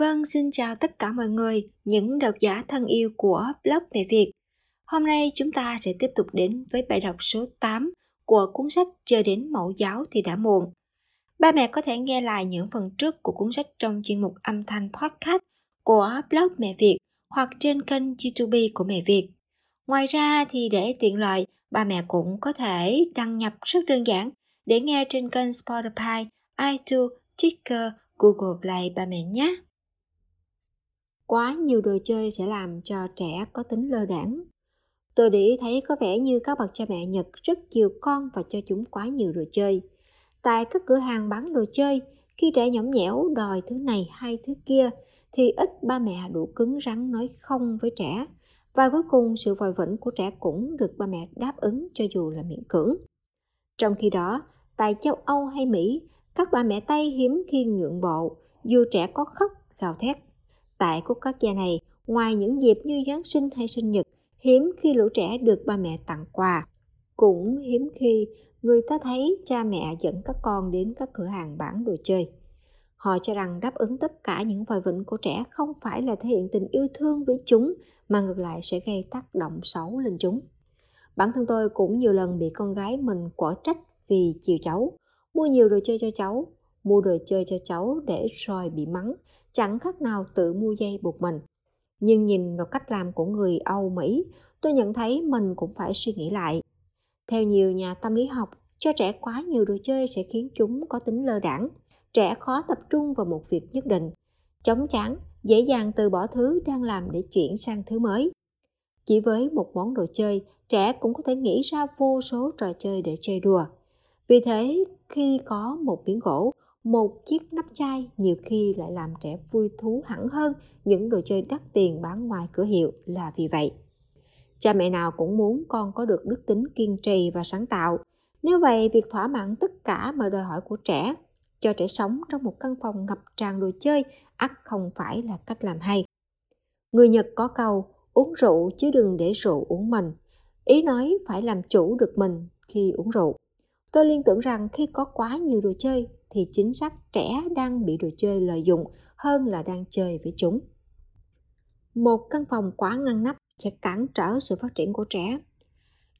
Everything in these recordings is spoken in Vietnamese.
Vâng, xin chào tất cả mọi người, những độc giả thân yêu của blog Mẹ Việt. Hôm nay chúng ta sẽ tiếp tục đến với bài đọc số 8 của cuốn sách Chờ đến mẫu giáo thì đã muộn. Ba mẹ có thể nghe lại những phần trước của cuốn sách trong chuyên mục âm thanh podcast của blog Mẹ Việt hoặc trên kênh YouTube của Mẹ Việt. Ngoài ra thì để tiện lợi, ba mẹ cũng có thể đăng nhập rất đơn giản để nghe trên kênh Spotify, iTunes, Ticker, Google Play ba mẹ nhé. Quá nhiều đồ chơi sẽ làm cho trẻ có tính lơ đảng. Tôi để ý thấy có vẻ như các bậc cha mẹ Nhật rất chiều con và cho chúng quá nhiều đồ chơi. Tại các cửa hàng bán đồ chơi, khi trẻ nhõng nhẽo đòi thứ này hay thứ kia, thì ít ba mẹ đủ cứng rắn nói không với trẻ. Và cuối cùng sự vòi vĩnh của trẻ cũng được ba mẹ đáp ứng cho dù là miễn cưỡng. Trong khi đó, tại châu Âu hay Mỹ, các bà mẹ Tây hiếm khi ngượng bộ, dù trẻ có khóc, gào thét. Tại quốc gia này, ngoài những dịp như Giáng sinh hay sinh nhật, hiếm khi lũ trẻ được ba mẹ tặng quà. Cũng hiếm khi người ta thấy cha mẹ dẫn các con đến các cửa hàng bán đồ chơi. Họ cho rằng đáp ứng tất cả những vòi vĩnh của trẻ không phải là thể hiện tình yêu thương với chúng, mà ngược lại sẽ gây tác động xấu lên chúng. Bản thân tôi cũng nhiều lần bị con gái mình quở trách vì chiều cháu, mua nhiều đồ chơi cho cháu, mua đồ chơi cho cháu để rồi bị mắng, chẳng khác nào tự mua dây buộc mình. Nhưng nhìn vào cách làm của người Âu Mỹ, tôi nhận thấy mình cũng phải suy nghĩ lại. Theo nhiều nhà tâm lý học, cho trẻ quá nhiều đồ chơi sẽ khiến chúng có tính lơ đảng. Trẻ khó tập trung vào một việc nhất định. Chống chán, dễ dàng từ bỏ thứ đang làm để chuyển sang thứ mới. Chỉ với một món đồ chơi, trẻ cũng có thể nghĩ ra vô số trò chơi để chơi đùa. Vì thế, khi có một miếng gỗ, một chiếc nắp chai nhiều khi lại làm trẻ vui thú hẳn hơn những đồ chơi đắt tiền bán ngoài cửa hiệu là vì vậy. Cha mẹ nào cũng muốn con có được đức tính kiên trì và sáng tạo. Nếu vậy, việc thỏa mãn tất cả mọi đòi hỏi của trẻ, cho trẻ sống trong một căn phòng ngập tràn đồ chơi, ắt không phải là cách làm hay. Người Nhật có câu, uống rượu chứ đừng để rượu uống mình. Ý nói phải làm chủ được mình khi uống rượu. Tôi liên tưởng rằng khi có quá nhiều đồ chơi thì chính xác trẻ đang bị đồ chơi lợi dụng hơn là đang chơi với chúng. Một căn phòng quá ngăn nắp sẽ cản trở sự phát triển của trẻ.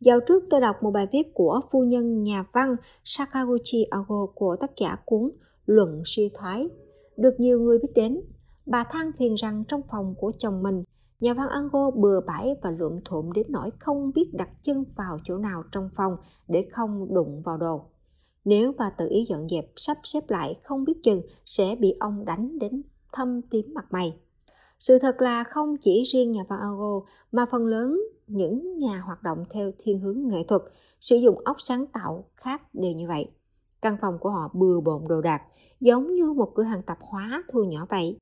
Dạo trước tôi đọc một bài viết của phu nhân nhà văn Sakaguchi Ago của tác giả cuốn Luận suy thoái, được nhiều người biết đến. Bà than phiền rằng trong phòng của chồng mình, nhà văn Ango bừa bãi và lượm thộm đến nỗi không biết đặt chân vào chỗ nào trong phòng để không đụng vào đồ. Nếu bà tự ý dọn dẹp sắp xếp lại không biết chừng sẽ bị ông đánh đến thâm tím mặt mày. Sự thật là không chỉ riêng nhà văn mà phần lớn những nhà hoạt động theo thiên hướng nghệ thuật sử dụng óc sáng tạo khác đều như vậy. Căn phòng của họ bừa bộn đồ đạc, giống như một cửa hàng tạp hóa thu nhỏ vậy.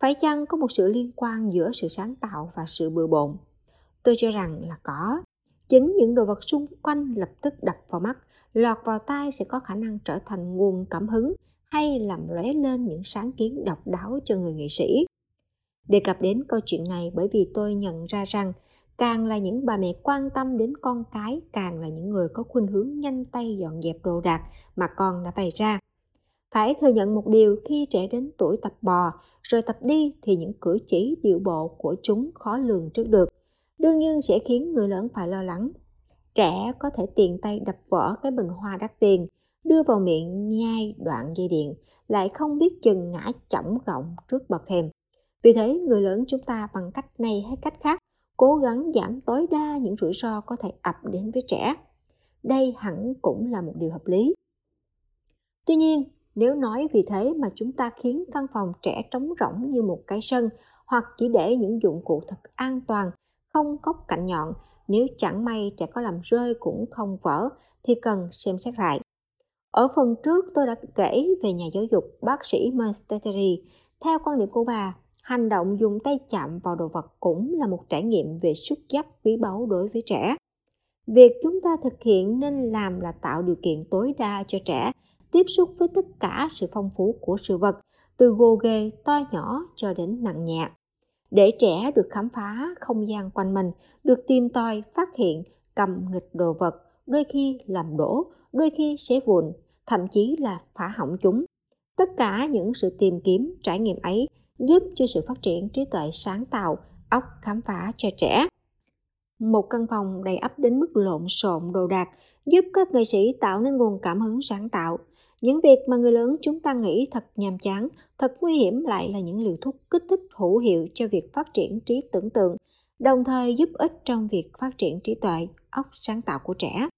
Phải chăng có một sự liên quan giữa sự sáng tạo và sự bừa bộn? Tôi cho rằng là có. Chính những đồ vật xung quanh lập tức đập vào mắt, lọt vào tai sẽ có khả năng trở thành nguồn cảm hứng hay làm lóe lên những sáng kiến độc đáo cho người nghệ sĩ. Đề cập đến câu chuyện này bởi vì tôi nhận ra rằng càng là những bà mẹ quan tâm đến con cái, càng là những người có khuynh hướng nhanh tay dọn dẹp đồ đạc mà con đã bày ra. Phải thừa nhận một điều, khi trẻ đến tuổi tập bò, rồi tập đi thì những cử chỉ, điệu bộ của chúng khó lường trước được. Đương nhiên sẽ khiến người lớn phải lo lắng trẻ có thể tiền tay đập vỡ cái bình hoa đắt tiền đưa vào miệng nhai đoạn dây điện lại không biết chừng ngã chỏng gọng trước bậc thềm vì thế người lớn chúng ta bằng cách này hay cách khác cố gắng giảm tối đa những rủi ro có thể ập đến với trẻ. Đây hẳn cũng là một điều hợp lý. Tuy nhiên, nếu nói vì thế mà chúng ta khiến căn phòng trẻ trống rỗng như một cái sân hoặc chỉ để những dụng cụ thật an toàn, không góc cạnh nhọn, nếu chẳng may trẻ có làm rơi cũng không vỡ thì cần xem xét lại. Ở phần trước tôi đã kể về nhà giáo dục bác sĩ Masteteri. Theo quan điểm của bà, hành động dùng tay chạm vào đồ vật cũng là một trải nghiệm về xúc giác quý báu đối với trẻ việc chúng ta thực hiện nên làm là tạo điều kiện tối đa cho trẻ tiếp xúc với tất cả sự phong phú của sự vật từ gồ ghề to nhỏ cho đến nặng nhẹ để trẻ được khám phá không gian quanh mình được tìm tòi phát hiện cầm nghịch đồ vật đôi khi làm đổ đôi khi xé vụn thậm chí là phá hỏng chúng tất cả những sự tìm kiếm trải nghiệm ấy giúp cho sự phát triển trí tuệ sáng tạo, óc khám phá cho trẻ. Một căn phòng đầy ắp đến mức lộn xộn đồ đạc giúp các nghệ sĩ tạo nên nguồn cảm hứng sáng tạo. Những việc mà người lớn chúng ta nghĩ thật nhàm chán, thật nguy hiểm lại là những liều thuốc kích thích hữu hiệu cho việc phát triển trí tưởng tượng, đồng thời giúp ích trong việc phát triển trí tuệ, óc sáng tạo của trẻ.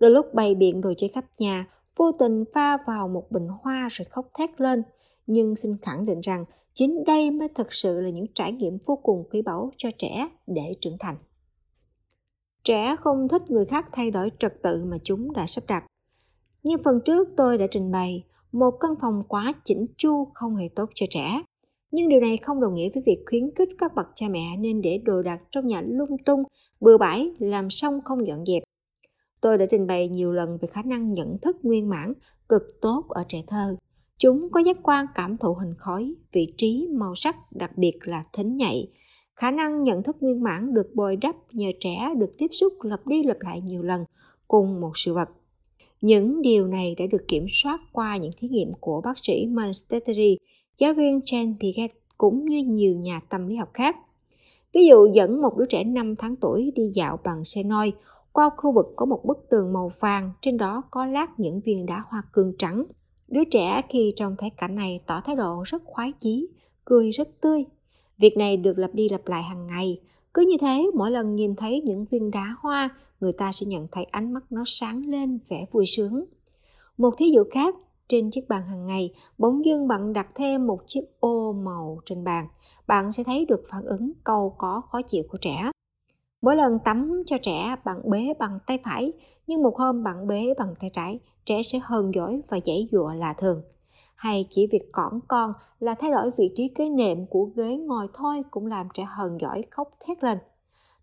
Đôi lúc bày biện đồ chơi khắp nhà, vô tình pha vào một bình hoa rồi khóc thét lên. Nhưng xin khẳng định rằng chính đây mới thực sự là những trải nghiệm vô cùng quý báu cho trẻ để trưởng thành. Trẻ không thích người khác thay đổi trật tự mà chúng đã sắp đặt. Như phần trước tôi đã trình bày, một căn phòng quá chỉnh chu không hề tốt cho trẻ. Nhưng điều này không đồng nghĩa với việc khuyến khích các bậc cha mẹ nên để đồ đạc trong nhà lung tung, bừa bãi, làm xong không dọn dẹp. Tôi đã trình bày nhiều lần về khả năng nhận thức nguyên mãn cực tốt ở trẻ thơ. Chúng có giác quan cảm thụ hình khói, vị trí, màu sắc, đặc biệt là thính nhạy. Khả năng nhận thức nguyên mãn được bồi đắp nhờ trẻ được tiếp xúc lặp đi lặp lại nhiều lần cùng một sự vật. Những điều này đã được kiểm soát qua những thí nghiệm của bác sĩ Manstetteri, giáo viên Jane Piaget cũng như nhiều nhà tâm lý học khác. Ví dụ dẫn một đứa trẻ 5 tháng tuổi đi dạo bằng xe noi qua khu vực có một bức tường màu vàng, trên đó có lát những viên đá hoa cương trắng. Đứa trẻ khi trông thấy cảnh này tỏ thái độ rất khoái chí, cười rất tươi. Việc này được lặp đi lặp lại hàng ngày. Cứ như thế, mỗi lần nhìn thấy những viên đá hoa, người ta sẽ nhận thấy ánh mắt nó sáng lên vẻ vui sướng. Một thí dụ khác, trên chiếc bàn hàng ngày, bỗng dưng bạn đặt thêm một chiếc ô màu trên bàn. Bạn sẽ thấy được phản ứng câu có khó chịu của trẻ. Mỗi lần tắm cho trẻ bạn bế bằng tay phải, nhưng một hôm bạn bế bằng tay trái, trẻ sẽ hờn dỗi và dãy dụa là thường. Hay chỉ việc cõng con là thay đổi vị trí cái nệm của ghế ngồi thôi cũng làm trẻ hờn giỏi khóc thét lên.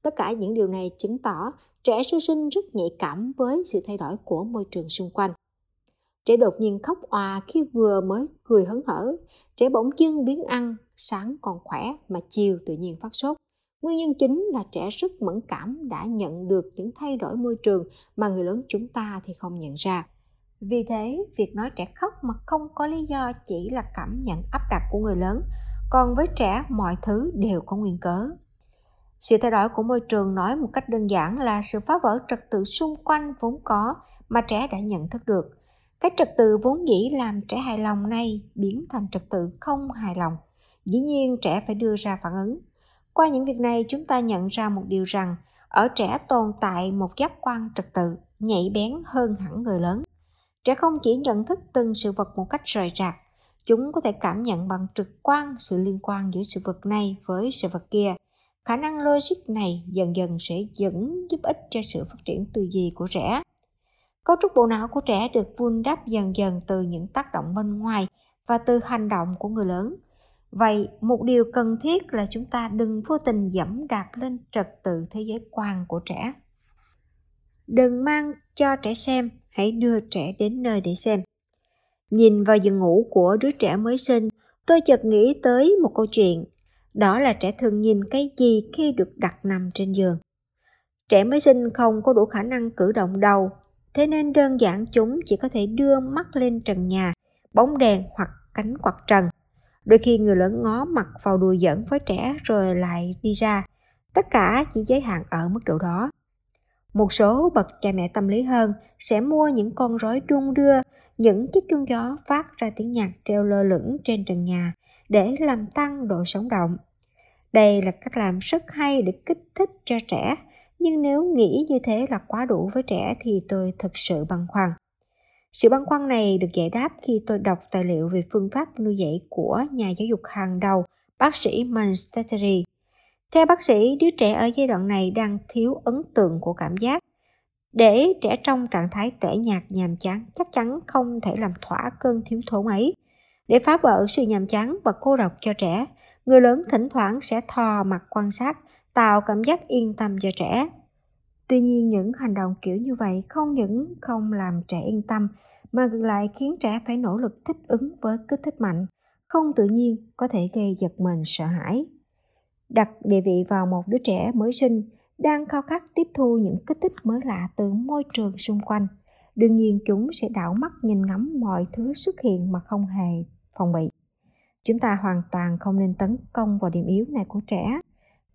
Tất cả những điều này chứng tỏ trẻ sơ sinh rất nhạy cảm với sự thay đổi của môi trường xung quanh. Trẻ đột nhiên khóc òa khi vừa mới cười hớn hở, trẻ bỗng dưng biến ăn, sáng còn khỏe mà chiều tự nhiên phát sốt. Nguyên nhân chính là trẻ rất mẫn cảm đã nhận được những thay đổi môi trường mà người lớn chúng ta thì không nhận ra. Vì thế, việc nói trẻ khóc mà không có lý do chỉ là cảm nhận áp đặt của người lớn, còn với trẻ mọi thứ đều có nguyên cớ. Sự thay đổi của môi trường nói một cách đơn giản là sự phá vỡ trật tự xung quanh vốn có mà trẻ đã nhận thức được. Cái trật tự vốn dĩ làm trẻ hài lòng này biến thành trật tự không hài lòng. Dĩ nhiên trẻ phải đưa ra phản ứng qua những việc này chúng ta nhận ra một điều rằng ở trẻ tồn tại một giác quan trật tự nhạy bén hơn hẳn người lớn. Trẻ không chỉ nhận thức từng sự vật một cách rời rạc, chúng có thể cảm nhận bằng trực quan sự liên quan giữa sự vật này với sự vật kia. Khả năng logic này dần dần sẽ dẫn giúp ích cho sự phát triển tư duy của trẻ. Cấu trúc bộ não của trẻ được vun đắp dần dần từ những tác động bên ngoài và từ hành động của người lớn. Vậy, một điều cần thiết là chúng ta đừng vô tình dẫm đạp lên trật tự thế giới quan của trẻ. Đừng mang cho trẻ xem, hãy đưa trẻ đến nơi để xem. Nhìn vào giường ngủ của đứa trẻ mới sinh, tôi chợt nghĩ tới một câu chuyện. Đó là trẻ thường nhìn cái gì khi được đặt nằm trên giường. Trẻ mới sinh không có đủ khả năng cử động đầu, thế nên đơn giản chúng chỉ có thể đưa mắt lên trần nhà, bóng đèn hoặc cánh quạt trần – Đôi khi người lớn ngó mặt vào đùa giỡn với trẻ rồi lại đi ra. Tất cả chỉ giới hạn ở mức độ đó. Một số bậc cha mẹ tâm lý hơn sẽ mua những con rối đung đưa, những chiếc chuông gió phát ra tiếng nhạc treo lơ lửng trên trần nhà để làm tăng độ sống động. Đây là cách làm rất hay để kích thích cho trẻ, nhưng nếu nghĩ như thế là quá đủ với trẻ thì tôi thực sự băn khoăn. Sự băn khoăn này được giải đáp khi tôi đọc tài liệu về phương pháp nuôi dạy của nhà giáo dục hàng đầu, bác sĩ Manstetteri. Theo bác sĩ, đứa trẻ ở giai đoạn này đang thiếu ấn tượng của cảm giác. Để trẻ trong trạng thái tẻ nhạt nhàm chán chắc chắn không thể làm thỏa cơn thiếu thốn ấy. Để phá vỡ sự nhàm chán và cô độc cho trẻ, người lớn thỉnh thoảng sẽ thò mặt quan sát, tạo cảm giác yên tâm cho trẻ. Tuy nhiên những hành động kiểu như vậy không những không làm trẻ yên tâm mà ngược lại khiến trẻ phải nỗ lực thích ứng với kích thích mạnh, không tự nhiên có thể gây giật mình sợ hãi. Đặt địa vị vào một đứa trẻ mới sinh đang khao khát tiếp thu những kích thích mới lạ từ môi trường xung quanh. Đương nhiên chúng sẽ đảo mắt nhìn ngắm mọi thứ xuất hiện mà không hề phòng bị. Chúng ta hoàn toàn không nên tấn công vào điểm yếu này của trẻ.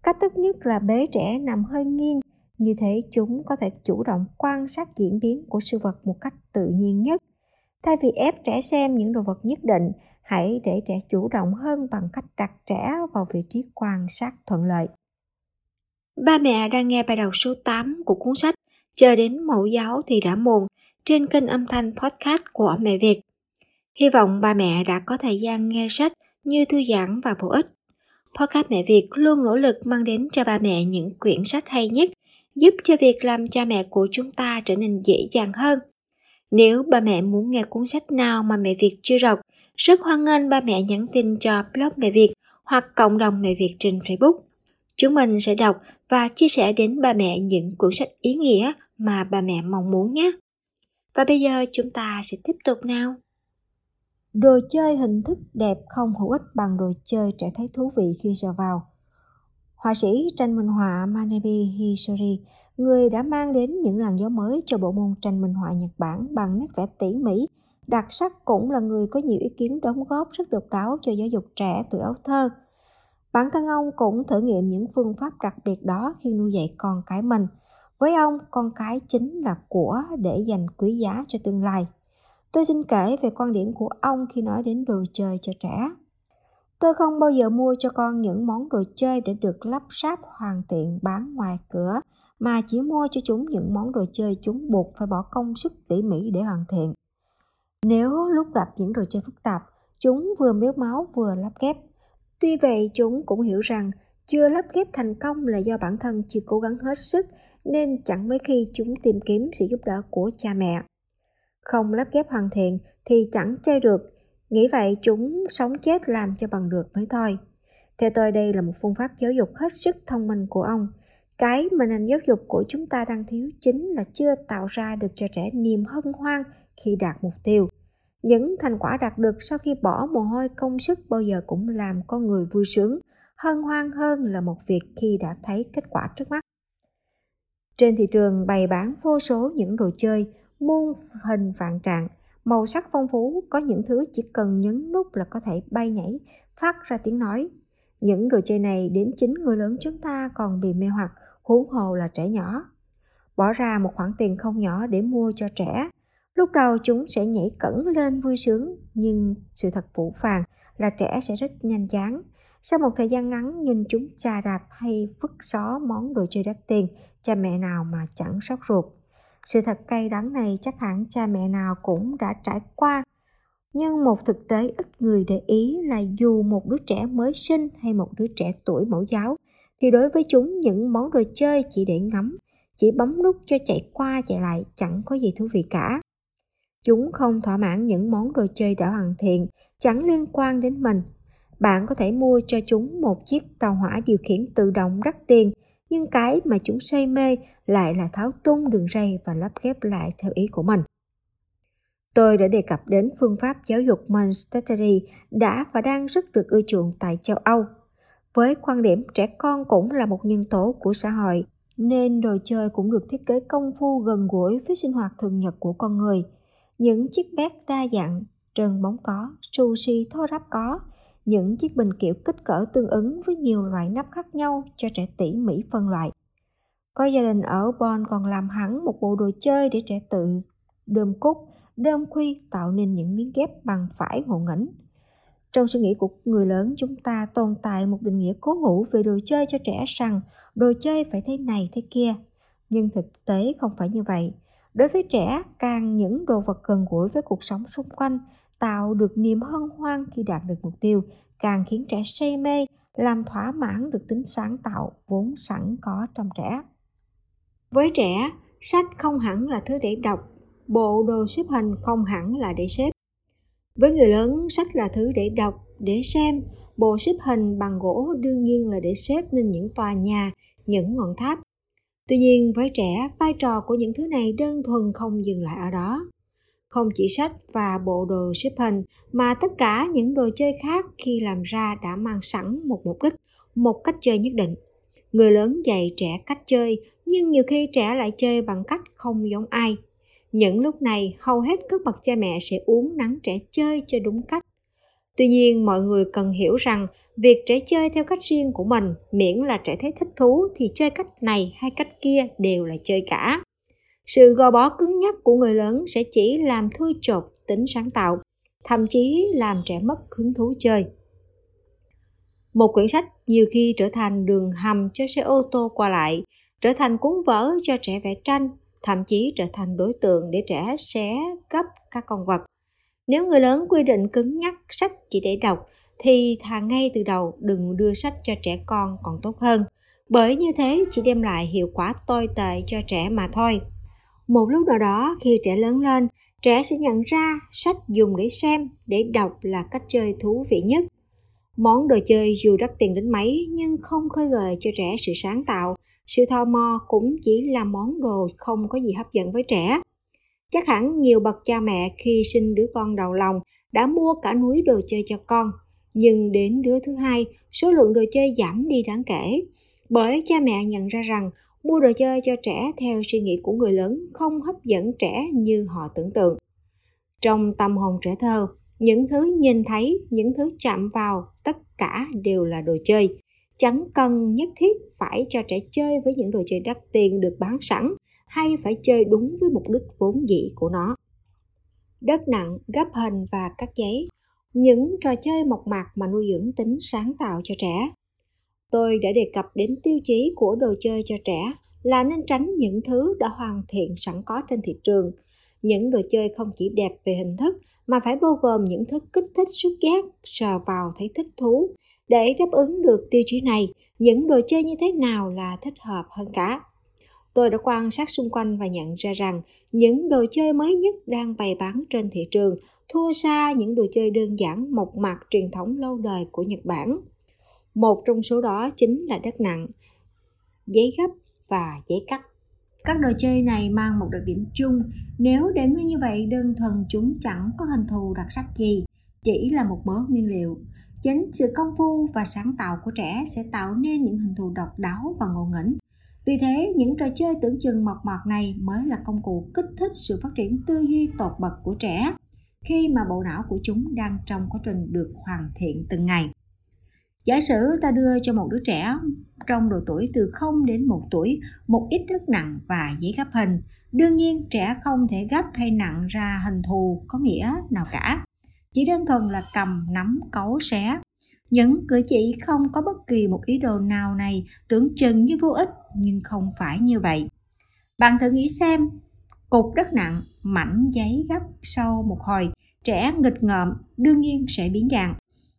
Cách tốt nhất là bế trẻ nằm hơi nghiêng, như thế chúng có thể chủ động quan sát diễn biến của sự vật một cách tự nhiên nhất. Thay vì ép trẻ xem những đồ vật nhất định, hãy để trẻ chủ động hơn bằng cách đặt trẻ vào vị trí quan sát thuận lợi. Ba mẹ đang nghe bài đọc số 8 của cuốn sách Chờ đến mẫu giáo thì đã muộn trên kênh âm thanh podcast của Mẹ Việt. Hy vọng ba mẹ đã có thời gian nghe sách như thư giãn và bổ ích. Podcast Mẹ Việt luôn nỗ lực mang đến cho ba mẹ những quyển sách hay nhất, giúp cho việc làm cha mẹ của chúng ta trở nên dễ dàng hơn. Nếu ba mẹ muốn nghe cuốn sách nào mà Mẹ Việt chưa đọc, rất hoan nghênh ba mẹ nhắn tin cho blog Mẹ Việt hoặc cộng đồng Mẹ Việt trên Facebook. Chúng mình sẽ đọc và chia sẻ đến ba mẹ những cuốn sách ý nghĩa mà ba mẹ mong muốn nhé. Và bây giờ chúng ta sẽ tiếp tục nào. Đồ chơi hình thức đẹp không hữu ích bằng đồ chơi trẻ thấy thú vị khi sờ vào. Họa sĩ tranh minh họa Manabe Hisori, người đã mang đến những làn gió mới cho bộ môn tranh minh họa Nhật Bản bằng nét vẽ tỉ mỉ, đặc sắc cũng là người có nhiều ý kiến đóng góp rất độc đáo cho giáo dục trẻ tuổi ấu thơ. Bản thân ông cũng thử nghiệm những phương pháp đặc biệt đó khi nuôi dạy con cái mình. Với ông, con cái chính là của để dành quý giá cho tương lai. Tôi xin kể về quan điểm của ông khi nói đến đồ chơi cho trẻ. Tôi không bao giờ mua cho con những món đồ chơi để được lắp ráp hoàn thiện bán ngoài cửa, mà chỉ mua cho chúng những món đồ chơi chúng buộc phải bỏ công sức tỉ mỉ để hoàn thiện. Nếu lúc gặp những đồ chơi phức tạp, chúng vừa miếu máu vừa lắp ghép. Tuy vậy, chúng cũng hiểu rằng chưa lắp ghép thành công là do bản thân chưa cố gắng hết sức nên chẳng mấy khi chúng tìm kiếm sự giúp đỡ của cha mẹ không lắp ghép hoàn thiện thì chẳng chơi được. Nghĩ vậy chúng sống chết làm cho bằng được mới thôi. Theo tôi đây là một phương pháp giáo dục hết sức thông minh của ông. Cái mà nền giáo dục của chúng ta đang thiếu chính là chưa tạo ra được cho trẻ niềm hân hoan khi đạt mục tiêu. Những thành quả đạt được sau khi bỏ mồ hôi công sức bao giờ cũng làm con người vui sướng, hân hoan hơn là một việc khi đã thấy kết quả trước mắt. Trên thị trường bày bán vô số những đồ chơi, muôn hình vạn trạng, màu sắc phong phú, có những thứ chỉ cần nhấn nút là có thể bay nhảy, phát ra tiếng nói. Những đồ chơi này đến chính người lớn chúng ta còn bị mê hoặc, huống hồ là trẻ nhỏ. Bỏ ra một khoản tiền không nhỏ để mua cho trẻ. Lúc đầu chúng sẽ nhảy cẩn lên vui sướng, nhưng sự thật phủ phàng là trẻ sẽ rất nhanh chán. Sau một thời gian ngắn nhìn chúng chà đạp hay vứt xó món đồ chơi đắt tiền, cha mẹ nào mà chẳng sốt ruột. Sự thật cay đắng này chắc hẳn cha mẹ nào cũng đã trải qua. Nhưng một thực tế ít người để ý là dù một đứa trẻ mới sinh hay một đứa trẻ tuổi mẫu giáo, thì đối với chúng những món đồ chơi chỉ để ngắm, chỉ bấm nút cho chạy qua chạy lại chẳng có gì thú vị cả. Chúng không thỏa mãn những món đồ chơi đã hoàn thiện, chẳng liên quan đến mình. Bạn có thể mua cho chúng một chiếc tàu hỏa điều khiển tự động đắt tiền nhưng cái mà chúng say mê lại là tháo tung đường ray và lắp ghép lại theo ý của mình. Tôi đã đề cập đến phương pháp giáo dục Montessori đã và đang rất được ưa chuộng tại châu Âu. Với quan điểm trẻ con cũng là một nhân tố của xã hội, nên đồ chơi cũng được thiết kế công phu gần gũi với sinh hoạt thường nhật của con người. Những chiếc bát đa dạng, trần bóng có, sushi thô ráp có, những chiếc bình kiểu kích cỡ tương ứng với nhiều loại nắp khác nhau cho trẻ tỉ mỉ phân loại. Có gia đình ở Bon còn làm hẳn một bộ đồ chơi để trẻ tự đơm cúc, đơm khuy tạo nên những miếng ghép bằng phải ngộ nghĩnh. Trong suy nghĩ của người lớn chúng ta tồn tại một định nghĩa cố hữu về đồ chơi cho trẻ rằng đồ chơi phải thế này thế kia. Nhưng thực tế không phải như vậy. Đối với trẻ, càng những đồ vật gần gũi với cuộc sống xung quanh tạo được niềm hân hoan khi đạt được mục tiêu, càng khiến trẻ say mê, làm thỏa mãn được tính sáng tạo vốn sẵn có trong trẻ. Với trẻ, sách không hẳn là thứ để đọc, bộ đồ xếp hình không hẳn là để xếp. Với người lớn, sách là thứ để đọc, để xem, bộ xếp hình bằng gỗ đương nhiên là để xếp nên những tòa nhà, những ngọn tháp. Tuy nhiên, với trẻ, vai trò của những thứ này đơn thuần không dừng lại ở đó không chỉ sách và bộ đồ xếp hình mà tất cả những đồ chơi khác khi làm ra đã mang sẵn một mục đích, một cách chơi nhất định. Người lớn dạy trẻ cách chơi, nhưng nhiều khi trẻ lại chơi bằng cách không giống ai. Những lúc này, hầu hết các bậc cha mẹ sẽ uống nắng trẻ chơi cho đúng cách. Tuy nhiên, mọi người cần hiểu rằng việc trẻ chơi theo cách riêng của mình, miễn là trẻ thấy thích thú thì chơi cách này hay cách kia đều là chơi cả. Sự gò bó cứng nhắc của người lớn sẽ chỉ làm thui chột tính sáng tạo, thậm chí làm trẻ mất hứng thú chơi. Một quyển sách nhiều khi trở thành đường hầm cho xe ô tô qua lại, trở thành cuốn vở cho trẻ vẽ tranh, thậm chí trở thành đối tượng để trẻ xé gấp các con vật. Nếu người lớn quy định cứng nhắc sách chỉ để đọc, thì thà ngay từ đầu đừng đưa sách cho trẻ con còn tốt hơn, bởi như thế chỉ đem lại hiệu quả tồi tệ cho trẻ mà thôi. Một lúc nào đó khi trẻ lớn lên, trẻ sẽ nhận ra sách dùng để xem, để đọc là cách chơi thú vị nhất. Món đồ chơi dù đắt tiền đến mấy nhưng không khơi gợi cho trẻ sự sáng tạo, sự tò mò cũng chỉ là món đồ không có gì hấp dẫn với trẻ. Chắc hẳn nhiều bậc cha mẹ khi sinh đứa con đầu lòng đã mua cả núi đồ chơi cho con, nhưng đến đứa thứ hai, số lượng đồ chơi giảm đi đáng kể. Bởi cha mẹ nhận ra rằng mua đồ chơi cho trẻ theo suy nghĩ của người lớn không hấp dẫn trẻ như họ tưởng tượng. Trong tâm hồn trẻ thơ, những thứ nhìn thấy, những thứ chạm vào, tất cả đều là đồ chơi. Chẳng cần nhất thiết phải cho trẻ chơi với những đồ chơi đắt tiền được bán sẵn, hay phải chơi đúng với mục đích vốn dĩ của nó. Đất nặng, gấp hình và cắt giấy, những trò chơi mộc mạc mà nuôi dưỡng tính sáng tạo cho trẻ. Tôi đã đề cập đến tiêu chí của đồ chơi cho trẻ là nên tránh những thứ đã hoàn thiện sẵn có trên thị trường. Những đồ chơi không chỉ đẹp về hình thức mà phải bao gồm những thứ kích thích xúc giác, sờ vào thấy thích thú. Để đáp ứng được tiêu chí này, những đồ chơi như thế nào là thích hợp hơn cả? Tôi đã quan sát xung quanh và nhận ra rằng những đồ chơi mới nhất đang bày bán trên thị trường thua xa những đồ chơi đơn giản mộc mạc truyền thống lâu đời của Nhật Bản. Một trong số đó chính là đất nặng, giấy gấp và giấy cắt. Các đồ chơi này mang một đặc điểm chung, nếu để nguyên như vậy đơn thuần chúng chẳng có hình thù đặc sắc gì, chỉ là một mớ nguyên liệu. Chính sự công phu và sáng tạo của trẻ sẽ tạo nên những hình thù độc đáo và ngộ nghĩnh. Vì thế, những trò chơi tưởng chừng mộc mạc này mới là công cụ kích thích sự phát triển tư duy tột bậc của trẻ khi mà bộ não của chúng đang trong quá trình được hoàn thiện từng ngày. Giả sử ta đưa cho một đứa trẻ trong độ tuổi từ 0 đến 1 tuổi một ít nước nặng và giấy gấp hình. Đương nhiên trẻ không thể gấp hay nặng ra hình thù có nghĩa nào cả. Chỉ đơn thuần là cầm, nắm, cấu, xé. Những cử chỉ không có bất kỳ một ý đồ nào này tưởng chừng như vô ích nhưng không phải như vậy. Bạn thử nghĩ xem, cục đất nặng, mảnh giấy gấp sau một hồi, trẻ nghịch ngợm đương nhiên sẽ biến dạng.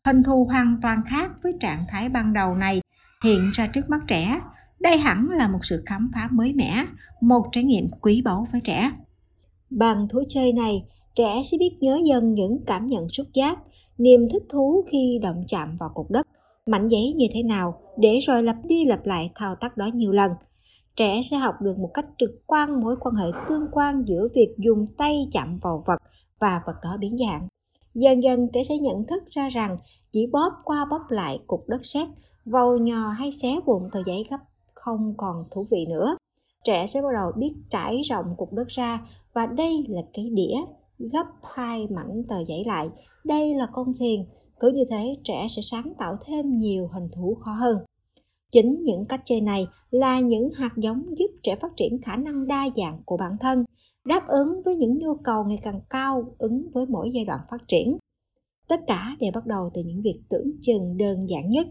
Hình thù hoàn toàn khác với trạng thái ban đầu này hiện ra trước mắt trẻ. Đây hẳn là một sự khám phá mới mẻ, một trải nghiệm quý báu với trẻ. Bằng thú chơi này, trẻ sẽ biết nhớ dần những cảm nhận xúc giác, niềm thích thú khi động chạm vào cục đất, mảnh giấy như thế nào, để rồi lặp đi lặp lại thao tác đó nhiều lần. Trẻ sẽ học được một cách trực quan mối quan hệ tương quan giữa việc dùng tay chạm vào vật và vật đó biến dạng. Dần dần trẻ sẽ nhận thức ra rằng chỉ bóp qua bóp lại cục đất sét, vầu nhò hay xé vụn tờ giấy gấp không còn thú vị nữa. Trẻ sẽ bắt đầu biết trải rộng cục đất ra và đây là cái đĩa gấp hai mảnh tờ giấy lại. Đây là con thuyền. Cứ như thế trẻ sẽ sáng tạo thêm nhiều hình thú khó hơn. Chính những cách chơi này là những hạt giống giúp trẻ phát triển khả năng đa dạng của bản thân, đáp ứng với những nhu cầu ngày càng cao ứng với mỗi giai đoạn phát triển. Tất cả đều bắt đầu từ những việc tưởng chừng đơn giản nhất.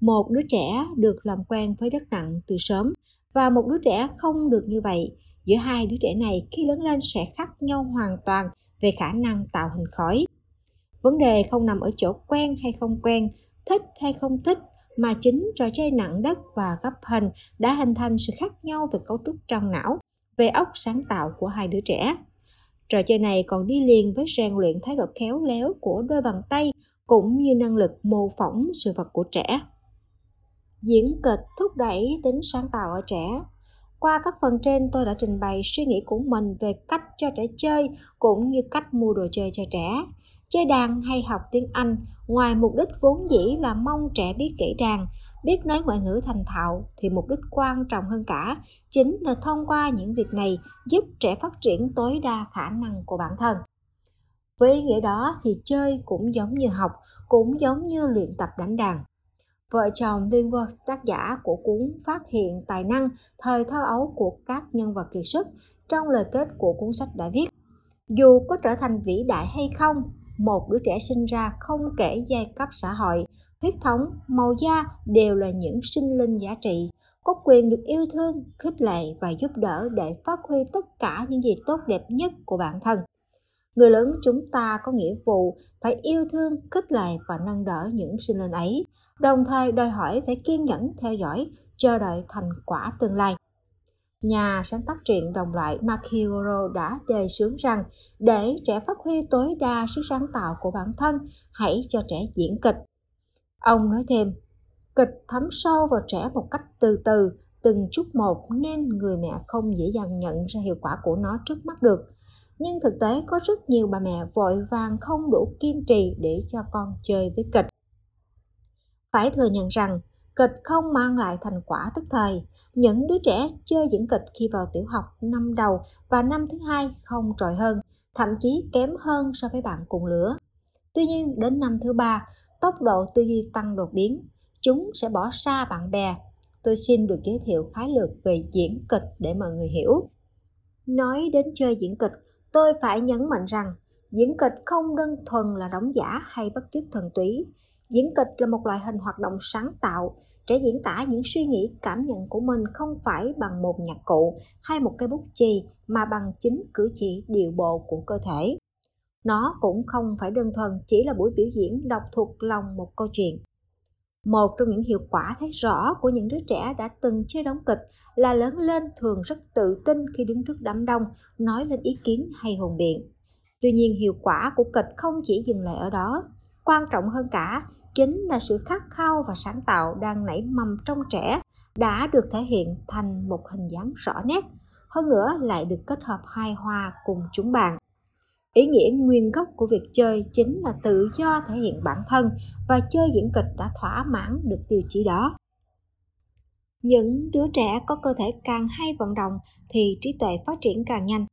Một đứa trẻ được làm quen với đất nặng từ sớm và một đứa trẻ không được như vậy. Giữa hai đứa trẻ này khi lớn lên sẽ khác nhau hoàn toàn về khả năng tạo hình khói. Vấn đề không nằm ở chỗ quen hay không quen, thích hay không thích, mà chính trò chơi nặng đất và gấp hình đã hình thành sự khác nhau về cấu trúc trong não, về óc sáng tạo của hai đứa trẻ. Trò chơi này còn đi liền với rèn luyện thái độ khéo léo của đôi bàn tay cũng như năng lực mô phỏng sự vật của trẻ. Diễn kịch thúc đẩy tính sáng tạo ở trẻ. Qua các phần trên tôi đã trình bày suy nghĩ của mình về cách cho trẻ chơi cũng như cách mua đồ chơi cho trẻ. Chơi đàn hay học tiếng Anh, ngoài mục đích vốn dĩ là mong trẻ biết kể đàn, biết nói ngoại ngữ thành thạo thì mục đích quan trọng hơn cả chính là thông qua những việc này giúp trẻ phát triển tối đa khả năng của bản thân Với ý nghĩa đó thì chơi cũng giống như học, cũng giống như luyện tập đánh đàn. Vợ chồng Linworth, tác giả của cuốn Phát hiện tài năng, thời thơ ấu của các nhân vật kiệt xuất, trong lời kết của cuốn sách đã viết. Dù có trở thành vĩ đại hay không, một đứa trẻ sinh ra không kể giai cấp xã hội, huyết thống, màu da đều là những sinh linh giá trị, có quyền được yêu thương, khích lệ và giúp đỡ để phát huy tất cả những gì tốt đẹp nhất của bản thân. Người lớn chúng ta có nghĩa vụ phải yêu thương, khích lệ và nâng đỡ những sinh linh ấy, đồng thời đòi hỏi phải kiên nhẫn theo dõi, chờ đợi thành quả tương lai. Nhà sáng tác truyện đồng loại Makihiro đã đề xướng rằng để trẻ phát huy tối đa sức sáng tạo của bản thân, hãy cho trẻ diễn kịch. Ông nói thêm, kịch thấm sâu vào trẻ một cách từ từ, từng chút một nên người mẹ không dễ dàng nhận ra hiệu quả của nó trước mắt được. Nhưng thực tế có rất nhiều bà mẹ vội vàng không đủ kiên trì để cho con chơi với kịch. Phải thừa nhận rằng, kịch không mang lại thành quả tức thời. Những đứa trẻ chơi diễn kịch khi vào tiểu học năm đầu và năm thứ hai không trội hơn, thậm chí kém hơn so với bạn cùng lứa. Tuy nhiên, đến năm thứ ba, tốc độ tư duy tăng đột biến, chúng sẽ bỏ xa bạn bè. Tôi xin được giới thiệu khái lược về diễn kịch để mọi người hiểu. Nói đến chơi diễn kịch, tôi phải nhấn mạnh rằng diễn kịch không đơn thuần là đóng giả hay bắt chước thần túy. Diễn kịch là một loại hình hoạt động sáng tạo, trẻ diễn tả những suy nghĩ cảm nhận của mình không phải bằng một nhạc cụ hay một cây bút chì mà bằng chính cử chỉ điệu bộ của cơ thể nó cũng không phải đơn thuần chỉ là buổi biểu diễn đọc thuộc lòng một câu chuyện một trong những hiệu quả thấy rõ của những đứa trẻ đã từng chơi đóng kịch là lớn lên thường rất tự tin khi đứng trước đám đông, nói lên ý kiến hay hùng biện. Tuy nhiên hiệu quả của kịch không chỉ dừng lại ở đó. Quan trọng hơn cả chính là sự khát khao và sáng tạo đang nảy mầm trong trẻ đã được thể hiện thành một hình dáng rõ nét, hơn nữa lại được kết hợp hài hòa cùng chúng bạn. Ý nghĩa nguyên gốc của việc chơi chính là tự do thể hiện bản thân và chơi diễn kịch đã thỏa mãn được tiêu chí đó. Những đứa trẻ có cơ thể càng hay vận động thì trí tuệ phát triển càng nhanh.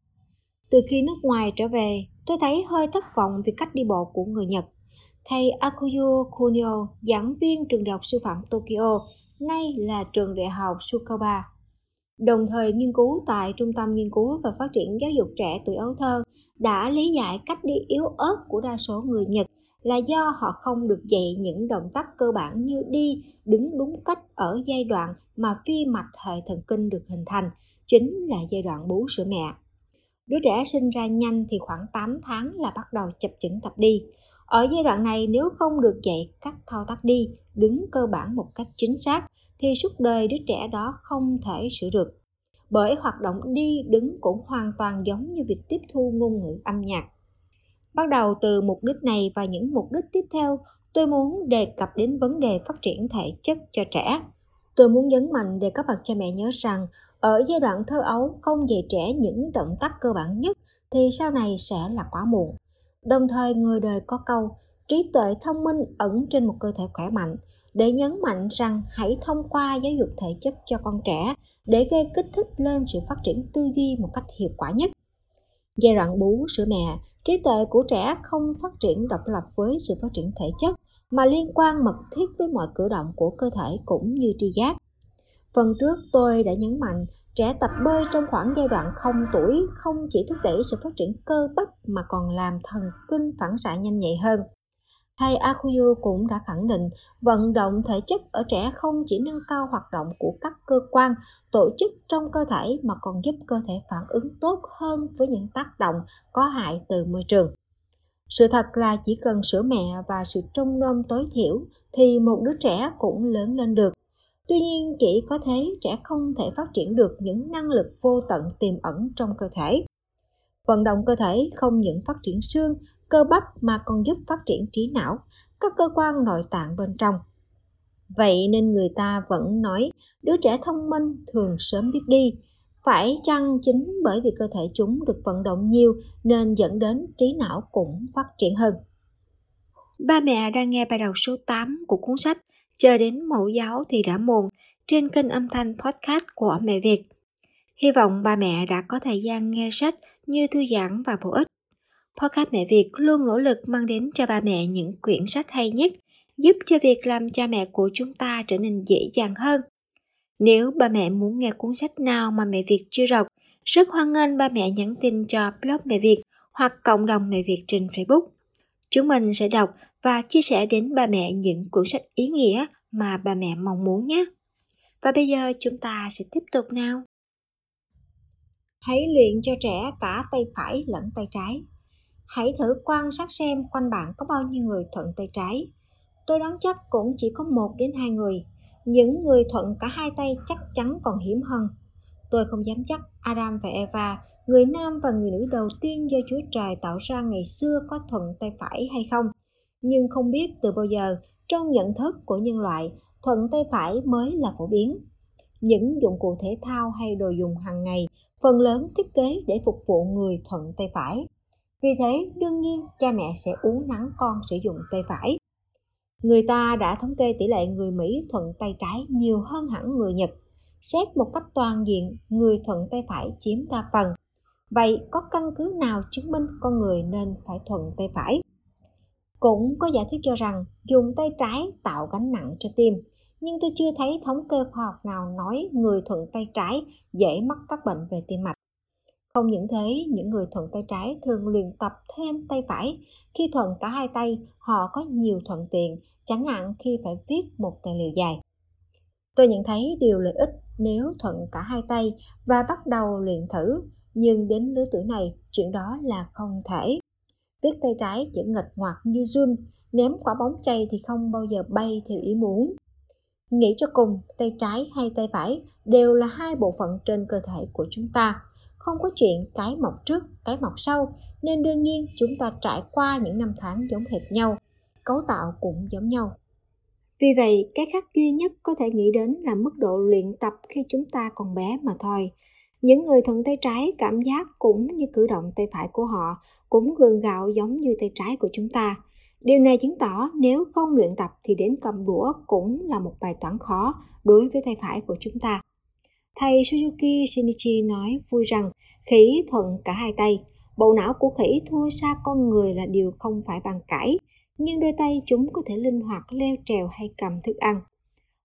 Từ khi nước ngoài trở về, tôi thấy hơi thất vọng vì cách đi bộ của người Nhật. Thầy Akuyo Kunio, giảng viên trường đại học sư phạm Tokyo, nay là trường đại học Tsukuba, đồng thời nghiên cứu tại Trung tâm Nghiên cứu và Phát triển Giáo dục trẻ tuổi ấu thơ đã lý giải cách đi yếu ớt của đa số người Nhật là do họ không được dạy những động tác cơ bản như đi, đứng đúng cách ở giai đoạn mà phi mạch hệ thần kinh được hình thành, chính là giai đoạn bú sữa mẹ. Đứa trẻ sinh ra nhanh thì khoảng 8 tháng là bắt đầu chập chững tập đi. Ở giai đoạn này nếu không được dạy các thao tác đi, đứng cơ bản một cách chính xác thì suốt đời đứa trẻ đó không thể sửa được. Bởi hoạt động đi đứng cũng hoàn toàn giống như việc tiếp thu ngôn ngữ âm nhạc. Bắt đầu từ mục đích này và những mục đích tiếp theo, tôi muốn đề cập đến vấn đề phát triển thể chất cho trẻ. Tôi muốn nhấn mạnh để các bậc cha mẹ nhớ rằng ở giai đoạn thơ ấu không dạy trẻ những động tác cơ bản nhất thì sau này sẽ là quá muộn. Đồng thời người đời có câu trí tuệ thông minh ẩn trên một cơ thể khỏe mạnh để nhấn mạnh rằng hãy thông qua giáo dục thể chất cho con trẻ để gây kích thích lên sự phát triển tư duy một cách hiệu quả nhất. Giai đoạn bú sữa mẹ, trí tuệ của trẻ không phát triển độc lập với sự phát triển thể chất mà liên quan mật thiết với mọi cử động của cơ thể cũng như tri giác. Phần trước tôi đã nhấn mạnh trẻ tập bơi trong khoảng giai đoạn không tuổi không chỉ thúc đẩy sự phát triển cơ bắp mà còn làm thần kinh phản xạ nhanh nhạy hơn. Thầy Akuyo cũng đã khẳng định vận động thể chất ở trẻ không chỉ nâng cao hoạt động của các cơ quan, tổ chức trong cơ thể mà còn giúp cơ thể phản ứng tốt hơn với những tác động có hại từ môi trường. Sự thật là chỉ cần sữa mẹ và sự trông nom tối thiểu thì một đứa trẻ cũng lớn lên được. Tuy nhiên chỉ có thế trẻ không thể phát triển được những năng lực vô tận tiềm ẩn trong cơ thể. Vận động cơ thể không những phát triển xương cơ bắp mà còn giúp phát triển trí não, các cơ quan nội tạng bên trong. Vậy nên người ta vẫn nói đứa trẻ thông minh thường sớm biết đi. Phải chăng chính bởi vì cơ thể chúng được vận động nhiều nên dẫn đến trí não cũng phát triển hơn. Ba mẹ đang nghe bài đầu số 8 của cuốn sách Chờ đến mẫu giáo thì đã muộn trên kênh âm thanh podcast của Mẹ Việt. Hy vọng ba mẹ đã có thời gian nghe sách như thư giãn và bổ ích. Podcast Mẹ Việt luôn nỗ lực mang đến cho ba mẹ những quyển sách hay nhất, giúp cho việc làm cha mẹ của chúng ta trở nên dễ dàng hơn. Nếu ba mẹ muốn nghe cuốn sách nào mà Mẹ Việt chưa đọc, rất hoan nghênh ba mẹ nhắn tin cho blog Mẹ Việt hoặc cộng đồng Mẹ Việt trên Facebook. Chúng mình sẽ đọc và chia sẻ đến ba mẹ những cuốn sách ý nghĩa mà ba mẹ mong muốn nhé. Và bây giờ chúng ta sẽ tiếp tục nào. Hãy luyện cho trẻ cả tay phải lẫn tay trái. Hãy thử quan sát xem quanh bạn có bao nhiêu người thuận tay trái. Tôi đoán chắc cũng chỉ có một đến hai người. Những người thuận cả hai tay chắc chắn còn hiếm hơn. Tôi không dám chắc Adam và Eva, người nam và người nữ đầu tiên do Chúa Trời tạo ra ngày xưa có thuận tay phải hay không. Nhưng không biết từ bao giờ, trong nhận thức của nhân loại, thuận tay phải mới là phổ biến. Những dụng cụ thể thao hay đồ dùng hàng ngày phần lớn thiết kế để phục vụ người thuận tay phải. Vì thế, đương nhiên cha mẹ sẽ uống nắng con sử dụng tay phải. Người ta đã thống kê tỷ lệ người Mỹ thuận tay trái nhiều hơn hẳn người Nhật. Xét một cách toàn diện, người thuận tay phải chiếm đa phần. Vậy có căn cứ nào chứng minh con người nên phải thuận tay phải? Cũng có giả thuyết cho rằng dùng tay trái tạo gánh nặng cho tim, nhưng tôi chưa thấy thống kê khoa học nào nói người thuận tay trái dễ mắc các bệnh về tim mạch. Không những thế, những người thuận tay trái thường luyện tập thêm tay phải. Khi thuận cả hai tay, họ có nhiều thuận tiện, chẳng hạn khi phải viết một tài liệu dài. Tôi nhận thấy điều lợi ích nếu thuận cả hai tay và bắt đầu luyện thử, nhưng đến lứa tuổi này, chuyện đó là không thể. Viết tay trái chỉ nghịch ngoạc như run, ném quả bóng chay thì không bao giờ bay theo ý muốn. Nghĩ cho cùng, tay trái hay tay phải đều là hai bộ phận trên cơ thể của chúng ta. Không có chuyện cái mọc trước, cái mọc sau, nên đương nhiên chúng ta trải qua những năm tháng giống hệt nhau, cấu tạo cũng giống nhau. Vì vậy, cái khác duy nhất có thể nghĩ đến là mức độ luyện tập khi chúng ta còn bé mà thôi. Những người thuận tay trái cảm giác cũng như cử động tay phải của họ cũng gần gạo giống như tay trái của chúng ta. Điều này chứng tỏ nếu không luyện tập thì đến cầm đũa cũng là một bài toán khó đối với tay phải của chúng ta. Thầy Suzuki Shinichi nói vui rằng khỉ thuận cả hai tay. Bộ não của khỉ thua xa con người là điều không phải bàn cãi, nhưng đôi tay chúng có thể linh hoạt leo trèo hay cầm thức ăn.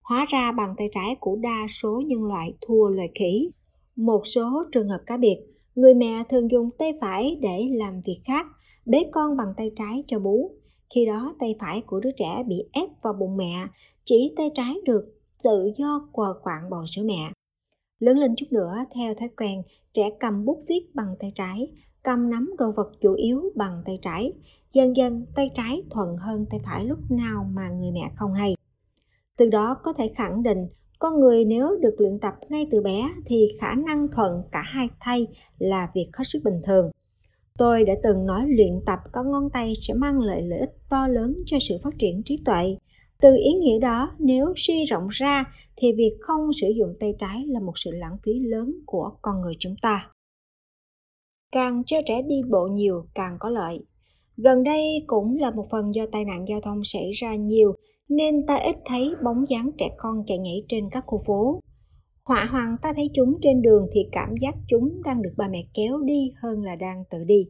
Hóa ra bàn tay trái của đa số nhân loại thua loài khỉ. Một số trường hợp cá biệt, người mẹ thường dùng tay phải để làm việc khác, bế con bằng tay trái cho bú. Khi đó tay phải của đứa trẻ bị ép vào bụng mẹ, chỉ tay trái được tự do quờ quạng bầu sữa mẹ. Lớn lên chút nữa, theo thói quen, trẻ cầm bút viết bằng tay trái, cầm nắm đồ vật chủ yếu bằng tay trái. Dần dần, tay trái thuận hơn tay phải lúc nào mà người mẹ không hay. Từ đó có thể khẳng định, con người nếu được luyện tập ngay từ bé thì khả năng thuận cả hai tay là việc hết sức bình thường. Tôi đã từng nói luyện tập có ngón tay sẽ mang lại lợi ích to lớn cho sự phát triển trí tuệ. Từ ý nghĩa đó, nếu suy rộng ra thì việc không sử dụng tay trái là một sự lãng phí lớn của con người chúng ta. Càng cho trẻ đi bộ nhiều càng có lợi. Gần đây cũng là một phần do tai nạn giao thông xảy ra nhiều nên ta ít thấy bóng dáng trẻ con chạy nhảy trên các khu phố. Họa hoàng ta thấy chúng trên đường thì cảm giác chúng đang được ba mẹ kéo đi hơn là đang tự đi.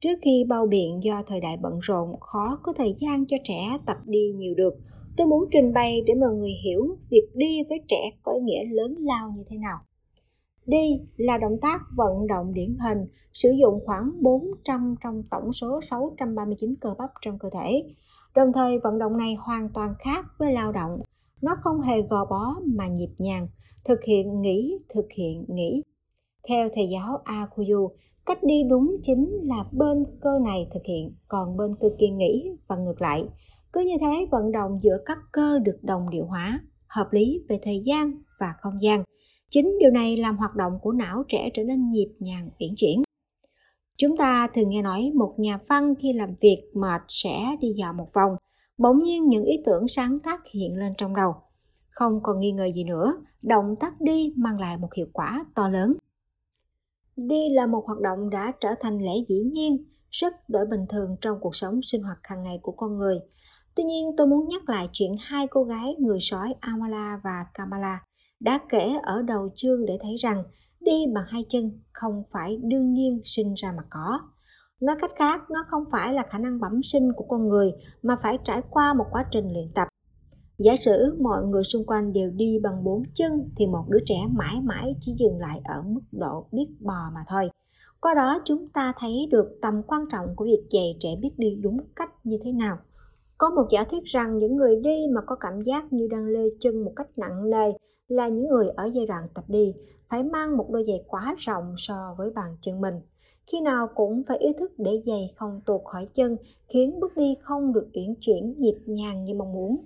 Trước khi bao biện do thời đại bận rộn, khó có thời gian cho trẻ tập đi nhiều được. Tôi muốn trình bày để mọi người hiểu việc đi với trẻ có ý nghĩa lớn lao như thế nào. Đi là động tác vận động điển hình, sử dụng khoảng 400 trong tổng số 639 cơ bắp trong cơ thể. Đồng thời vận động này hoàn toàn khác với lao động. Nó không hề gò bó mà nhịp nhàng, thực hiện nghĩ, thực hiện nghĩ. Theo thầy giáo Akuyu, cách đi đúng chính là bên cơ này thực hiện, còn bên cơ kia nghĩ và ngược lại. Cứ như thế, vận động giữa các cơ được đồng điệu hóa, hợp lý về thời gian và không gian. Chính điều này làm hoạt động của não trẻ trở nên nhịp nhàng, uyển chuyển. Chúng ta thường nghe nói một nhà văn khi làm việc mệt sẽ đi dạo một vòng, bỗng nhiên những ý tưởng sáng tác hiện lên trong đầu. Không còn nghi ngờ gì nữa, động tác đi mang lại một hiệu quả to lớn. Đi là một hoạt động đã trở thành lẽ dĩ nhiên, rất đổi bình thường trong cuộc sống sinh hoạt hàng ngày của con người. Tuy nhiên, tôi muốn nhắc lại chuyện hai cô gái người sói Amala và Kamala đã kể ở đầu chương để thấy rằng đi bằng hai chân không phải đương nhiên sinh ra mà có. Nói cách khác, nó không phải là khả năng bẩm sinh của con người mà phải trải qua một quá trình luyện tập. Giả sử mọi người xung quanh đều đi bằng bốn chân thì một đứa trẻ mãi mãi chỉ dừng lại ở mức độ biết bò mà thôi. Qua đó chúng ta thấy được tầm quan trọng của việc dạy trẻ biết đi đúng cách như thế nào. Có một giả thuyết rằng những người đi mà có cảm giác như đang lê chân một cách nặng nề là những người ở giai đoạn tập đi, phải mang một đôi giày quá rộng so với bàn chân mình. Khi nào cũng phải ý thức để giày không tuột khỏi chân, khiến bước đi không được uyển chuyển nhịp nhàng như mong muốn.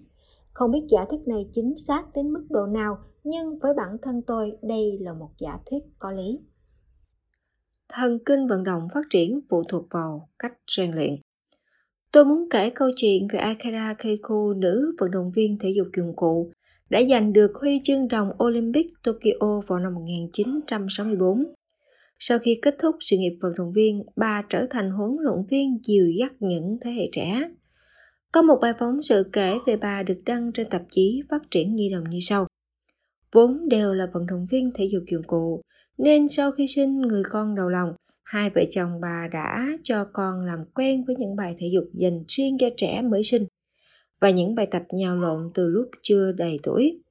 Không biết giả thuyết này chính xác đến mức độ nào, nhưng với bản thân tôi đây là một giả thuyết có lý. Thần kinh vận động phát triển phụ thuộc vào cách rèn luyện. Tôi muốn kể câu chuyện về Akira Keiko, nữ vận động viên thể dục dụng cụ, đã giành được huy chương đồng Olympic Tokyo vào năm 1964. Sau khi kết thúc sự nghiệp vận động viên, bà trở thành huấn luyện viên dìu dắt những thế hệ trẻ. Có một bài phóng sự kể về bà được đăng trên tạp chí Phát triển Nhi đồng như sau. Vốn đều là vận động viên thể dục dụng cụ, nên sau khi sinh người con đầu lòng, hai vợ chồng bà đã cho con làm quen với những bài thể dục dành riêng cho trẻ mới sinh và những bài tập nhào lộn từ lúc chưa đầy tuổi.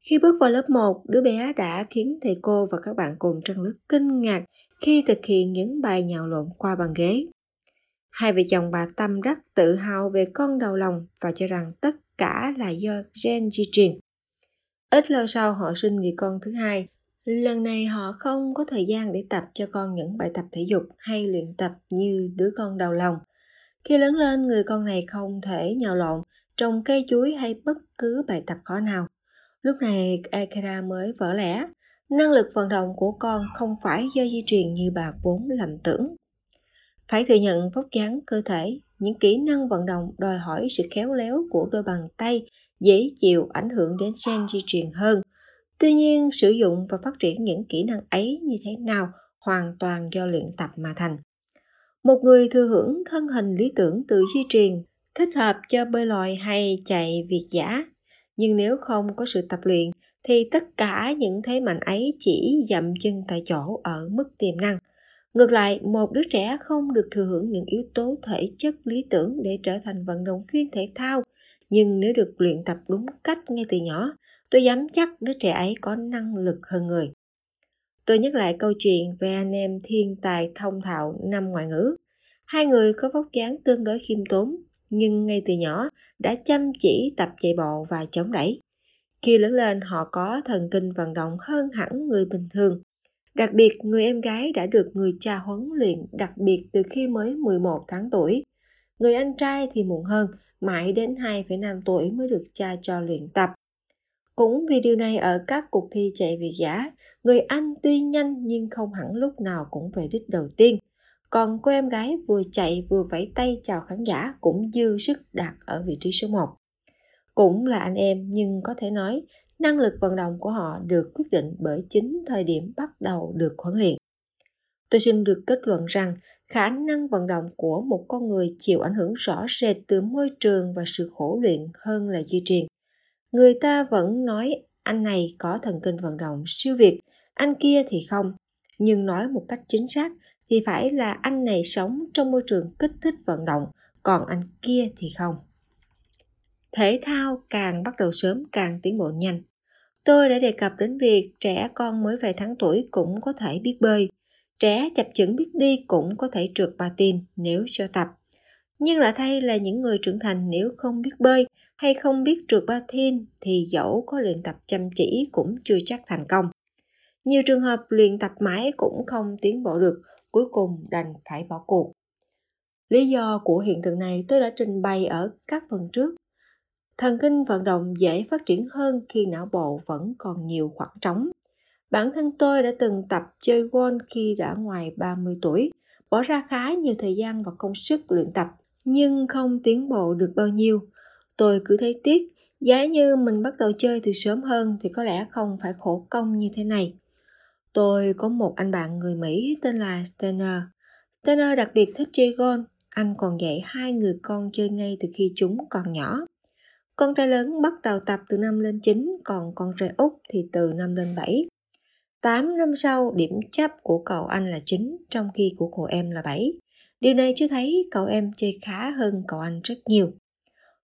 Khi bước vào lớp 1, đứa bé đã khiến thầy cô và các bạn cùng trang lớp kinh ngạc khi thực hiện những bài nhào lộn qua bàn ghế. Hai vợ chồng bà Tâm rất tự hào về con đầu lòng và cho rằng tất cả là do gen di truyền. Ít lâu sau họ sinh người con thứ hai. Lần này họ không có thời gian để tập cho con những bài tập thể dục hay luyện tập như đứa con đầu lòng. Khi lớn lên, người con này không thể nhào lộn, trồng cây chuối hay bất cứ bài tập khó nào. Lúc này Akira mới vỡ lẽ, năng lực vận động của con không phải do di truyền như bà vốn lầm tưởng. Phải thừa nhận vóc dáng cơ thể, những kỹ năng vận động đòi hỏi sự khéo léo của đôi bàn tay dễ chịu ảnh hưởng đến gen di truyền hơn. Tuy nhiên, sử dụng và phát triển những kỹ năng ấy như thế nào hoàn toàn do luyện tập mà thành. Một người thừa hưởng thân hình lý tưởng từ di truyền, thích hợp cho bơi lội hay chạy việt giả. Nhưng nếu không có sự tập luyện, thì tất cả những thế mạnh ấy chỉ dậm chân tại chỗ ở mức tiềm năng – Ngược lại, một đứa trẻ không được thừa hưởng những yếu tố thể chất lý tưởng để trở thành vận động viên thể thao, nhưng nếu được luyện tập đúng cách ngay từ nhỏ, tôi dám chắc đứa trẻ ấy có năng lực hơn người. Tôi nhắc lại câu chuyện về anh em thiên tài thông thạo năm ngoại ngữ. Hai người có vóc dáng tương đối khiêm tốn, nhưng ngay từ nhỏ đã chăm chỉ tập chạy bộ và chống đẩy. Khi lớn lên họ có thần kinh vận động hơn hẳn người bình thường. Đặc biệt, người em gái đã được người cha huấn luyện đặc biệt từ khi mới 11 tháng tuổi. Người anh trai thì muộn hơn, mãi đến 2,5 tuổi mới được cha cho luyện tập. Cũng vì điều này ở các cuộc thi chạy việt giả, người anh tuy nhanh nhưng không hẳn lúc nào cũng về đích đầu tiên. Còn cô em gái vừa chạy vừa vẫy tay chào khán giả cũng dư sức đạt ở vị trí số 1. Cũng là anh em nhưng có thể nói năng lực vận động của họ được quyết định bởi chính thời điểm bắt đầu được huấn luyện. Tôi xin được kết luận rằng khả năng vận động của một con người chịu ảnh hưởng rõ rệt từ môi trường và sự khổ luyện hơn là di truyền. Người ta vẫn nói anh này có thần kinh vận động siêu việt, anh kia thì không. Nhưng nói một cách chính xác thì phải là anh này sống trong môi trường kích thích vận động, còn anh kia thì không. Thể thao càng bắt đầu sớm càng tiến bộ nhanh. Tôi đã đề cập đến việc trẻ con mới vài tháng tuổi cũng có thể biết bơi. Trẻ chập chững biết đi cũng có thể trượt patin nếu cho tập. Nhưng lạ thay là những người trưởng thành nếu không biết bơi hay không biết trượt patin thì dẫu có luyện tập chăm chỉ cũng chưa chắc thành công. Nhiều trường hợp luyện tập mãi cũng không tiến bộ được, cuối cùng đành phải bỏ cuộc. Lý do của hiện tượng này tôi đã trình bày ở các phần trước. Thần kinh vận động dễ phát triển hơn khi não bộ vẫn còn nhiều khoảng trống. Bản thân tôi đã từng tập chơi golf khi đã ngoài 30 tuổi, bỏ ra khá nhiều thời gian và công sức luyện tập, nhưng không tiến bộ được bao nhiêu. Tôi cứ thấy tiếc, giá như mình bắt đầu chơi từ sớm hơn thì có lẽ không phải khổ công như thế này. Tôi có một anh bạn người Mỹ tên là Steiner. Steiner đặc biệt thích chơi golf, anh còn dạy hai người con chơi ngay từ khi chúng còn nhỏ. Con trai lớn bắt đầu tập từ năm lên 9, còn con trai út thì từ năm lên 7. 8 năm sau, điểm chấp của cậu anh là 9, trong khi của cậu em là 7. Điều này cho thấy cậu em chơi khá hơn cậu anh rất nhiều.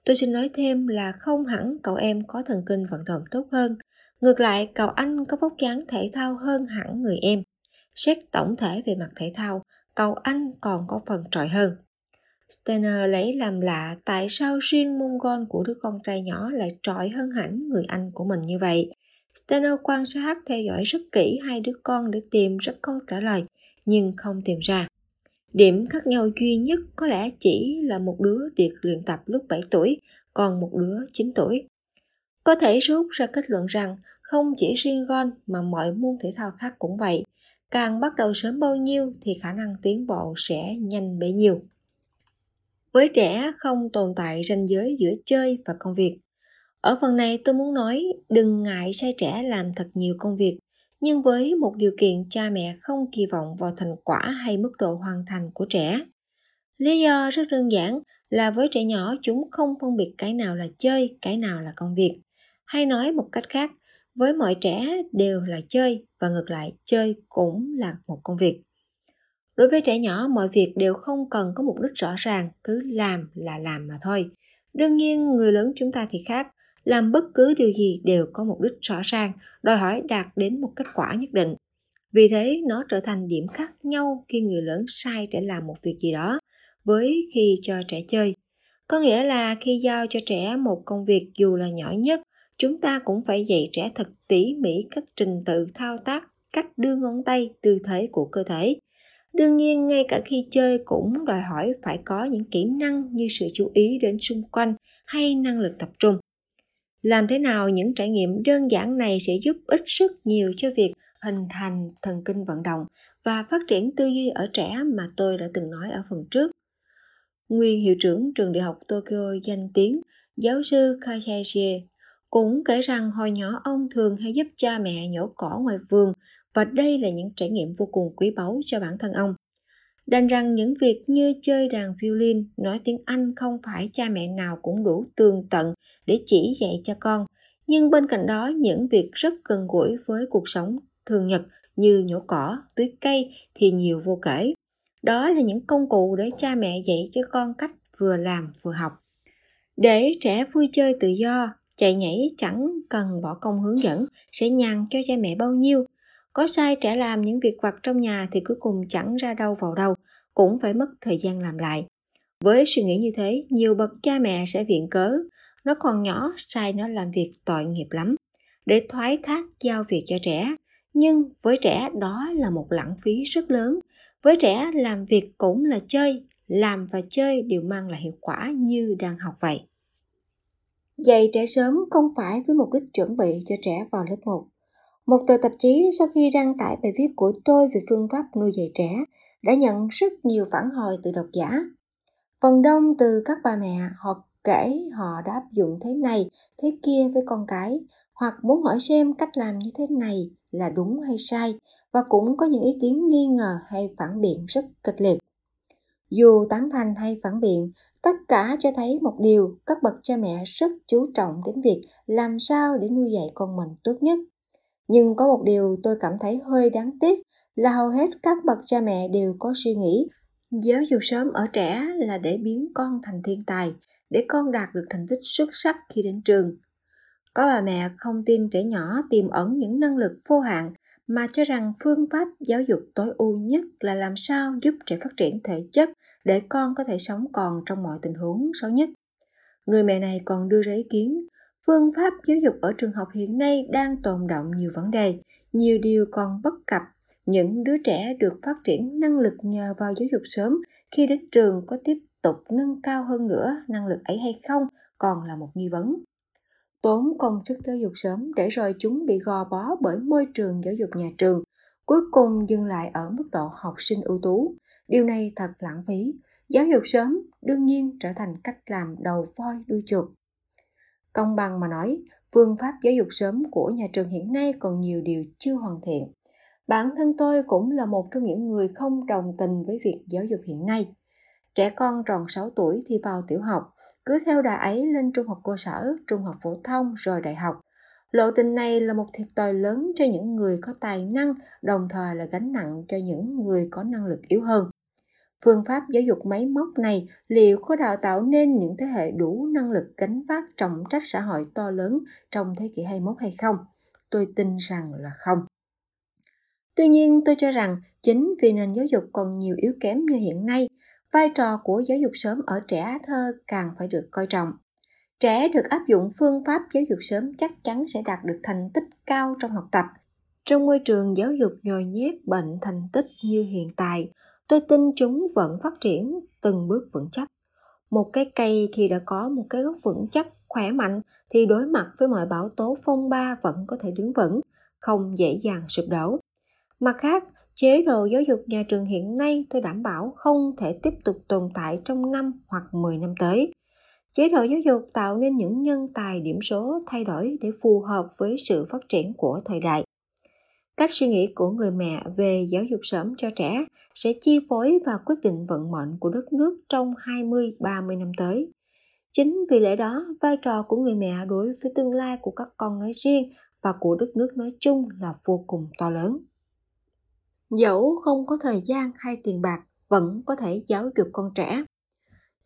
Tôi xin nói thêm là không hẳn cậu em có thần kinh vận động tốt hơn. Ngược lại, cậu anh có vóc dáng thể thao hơn hẳn người em. Xét tổng thể về mặt thể thao, cậu anh còn có phần trội hơn. Steiner lấy làm lạ tại sao riêng môn gôn của đứa con trai nhỏ lại trội hơn hẳn người anh của mình như vậy. Steiner quan sát theo dõi rất kỹ hai đứa con để tìm ra câu trả lời, nhưng không tìm ra. Điểm khác nhau duy nhất có lẽ chỉ là một đứa được luyện tập lúc 7 tuổi, còn một đứa 9 tuổi. Có thể rút ra kết luận rằng không chỉ riêng gôn mà mọi môn thể thao khác cũng vậy. Càng bắt đầu sớm bao nhiêu thì khả năng tiến bộ sẽ nhanh bấy nhiêu. Với trẻ không tồn tại ranh giới giữa chơi và công việc. Ở phần này tôi muốn nói đừng ngại sai trẻ làm thật nhiều công việc, nhưng với một điều kiện cha mẹ không kỳ vọng vào thành quả hay mức độ hoàn thành của trẻ. Lý do rất đơn giản là với trẻ nhỏ chúng không phân biệt cái nào là chơi, cái nào là công việc. Hay nói một cách khác, với mọi trẻ đều là chơi và ngược lại chơi cũng là một công việc. Đối với trẻ nhỏ, mọi việc đều không cần có mục đích rõ ràng, cứ làm là làm mà thôi. Đương nhiên, người lớn chúng ta thì khác, làm bất cứ điều gì đều có mục đích rõ ràng, đòi hỏi đạt đến một kết quả nhất định. Vì thế, nó trở thành điểm khác nhau khi người lớn sai trẻ làm một việc gì đó, với khi cho trẻ chơi. Có nghĩa là khi giao cho trẻ một công việc dù là nhỏ nhất, chúng ta cũng phải dạy trẻ thật tỉ mỉ các trình tự thao tác, cách đưa ngón tay, tư thế của cơ thể. Đương nhiên, ngay cả khi chơi cũng đòi hỏi phải có những kỹ năng như sự chú ý đến xung quanh hay năng lực tập trung. Làm thế nào những trải nghiệm đơn giản này sẽ giúp ích rất nhiều cho việc hình thành thần kinh vận động và phát triển tư duy ở trẻ mà tôi đã từng nói ở phần trước. Nguyên hiệu trưởng trường đại học Tokyo danh tiếng, giáo sư Kayashi cũng kể rằng hồi nhỏ ông thường hay giúp cha mẹ nhổ cỏ ngoài vườn và đây là những trải nghiệm vô cùng quý báu cho bản thân ông. Đành rằng những việc như chơi đàn violin, nói tiếng Anh không phải cha mẹ nào cũng đủ tường tận để chỉ dạy cho con, nhưng bên cạnh đó những việc rất gần gũi với cuộc sống thường nhật như nhổ cỏ, tưới cây thì nhiều vô kể. Đó là những công cụ để cha mẹ dạy cho con cách vừa làm vừa học. Để trẻ vui chơi tự do, chạy nhảy chẳng cần bỏ công hướng dẫn sẽ nhàn cho cha mẹ bao nhiêu. Có sai trẻ làm những việc vặt trong nhà thì cuối cùng chẳng ra đâu vào đâu, cũng phải mất thời gian làm lại. Với suy nghĩ như thế, nhiều bậc cha mẹ sẽ viện cớ, nó còn nhỏ, sai nó làm việc tội nghiệp lắm, để thoái thác giao việc cho trẻ. Nhưng với trẻ đó là một lãng phí rất lớn. Với trẻ làm việc cũng là chơi, làm và chơi đều mang lại hiệu quả như đang học vậy. Dạy trẻ sớm không phải với mục đích chuẩn bị cho trẻ vào lớp 1. Một tờ tạp chí sau khi đăng tải bài viết của tôi về phương pháp nuôi dạy trẻ đã nhận rất nhiều phản hồi từ độc giả. Phần đông từ các bà mẹ họ kể họ đã áp dụng thế này, thế kia với con cái, hoặc muốn hỏi xem cách làm như thế này là đúng hay sai, và cũng có những ý kiến nghi ngờ hay phản biện rất kịch liệt. Dù tán thành hay phản biện, tất cả cho thấy một điều, các bậc cha mẹ rất chú trọng đến việc làm sao để nuôi dạy con mình tốt nhất. Nhưng có một điều tôi cảm thấy hơi đáng tiếc là hầu hết các bậc cha mẹ đều có suy nghĩ, giáo dục sớm ở trẻ là để biến con thành thiên tài, để con đạt được thành tích xuất sắc khi đến trường. Có bà mẹ không tin trẻ nhỏ tiềm ẩn những năng lực vô hạn mà cho rằng phương pháp giáo dục tối ưu nhất là làm sao giúp trẻ phát triển thể chất để con có thể sống còn trong mọi tình huống xấu nhất. Người mẹ này còn đưa ra ý kiến, phương pháp giáo dục ở trường học hiện nay đang tồn động nhiều vấn đề, nhiều điều còn bất cập. Những đứa trẻ được phát triển năng lực nhờ vào giáo dục sớm khi đến trường có tiếp tục nâng cao hơn nữa năng lực ấy hay không còn là một nghi vấn. Tốn công sức giáo dục sớm để rồi chúng bị gò bó bởi môi trường giáo dục nhà trường, cuối cùng dừng lại ở mức độ học sinh ưu tú. Điều này thật lãng phí. Giáo dục sớm đương nhiên trở thành cách làm đầu voi đuôi chuột. Công bằng mà nói, phương pháp giáo dục sớm của nhà trường hiện nay còn nhiều điều chưa hoàn thiện. Bản thân tôi cũng là một trong những người không đồng tình với việc giáo dục hiện nay. Trẻ con tròn 6 tuổi thì vào tiểu học, cứ theo đà ấy lên trung học cơ sở, trung học phổ thông rồi đại học. Lộ trình này là một thiệt tòi lớn cho những người có tài năng, đồng thời là gánh nặng cho những người có năng lực yếu hơn. Phương pháp giáo dục máy móc này liệu có đào tạo nên những thế hệ đủ năng lực gánh vác trọng trách xã hội to lớn trong thế kỷ 21 hay không? Tôi tin rằng là không. Tuy nhiên, tôi cho rằng chính vì nền giáo dục còn nhiều yếu kém như hiện nay, vai trò của giáo dục sớm ở trẻ thơ càng phải được coi trọng. Trẻ được áp dụng phương pháp giáo dục sớm chắc chắn sẽ đạt được thành tích cao trong học tập. Trong môi trường giáo dục nhồi nhét bệnh thành tích như hiện tại, tôi tin chúng vẫn phát triển từng bước vững chắc. Một cái cây khi đã có một cái gốc vững chắc, khỏe mạnh thì đối mặt với mọi bão tố phong ba vẫn có thể đứng vững, không dễ dàng sụp đổ. Mặt khác, chế độ giáo dục nhà trường hiện nay tôi đảm bảo không thể tiếp tục tồn tại trong năm hoặc 10 năm tới. Chế độ giáo dục tạo nên những nhân tài điểm số thay đổi để phù hợp với sự phát triển của thời đại. Cách suy nghĩ của người mẹ về giáo dục sớm cho trẻ sẽ chi phối và quyết định vận mệnh của đất nước trong 20-30 năm tới. Chính vì lẽ đó, vai trò của người mẹ đối với tương lai của các con nói riêng và của đất nước nói chung là vô cùng to lớn. Dẫu không có thời gian hay tiền bạc, vẫn có thể giáo dục con trẻ.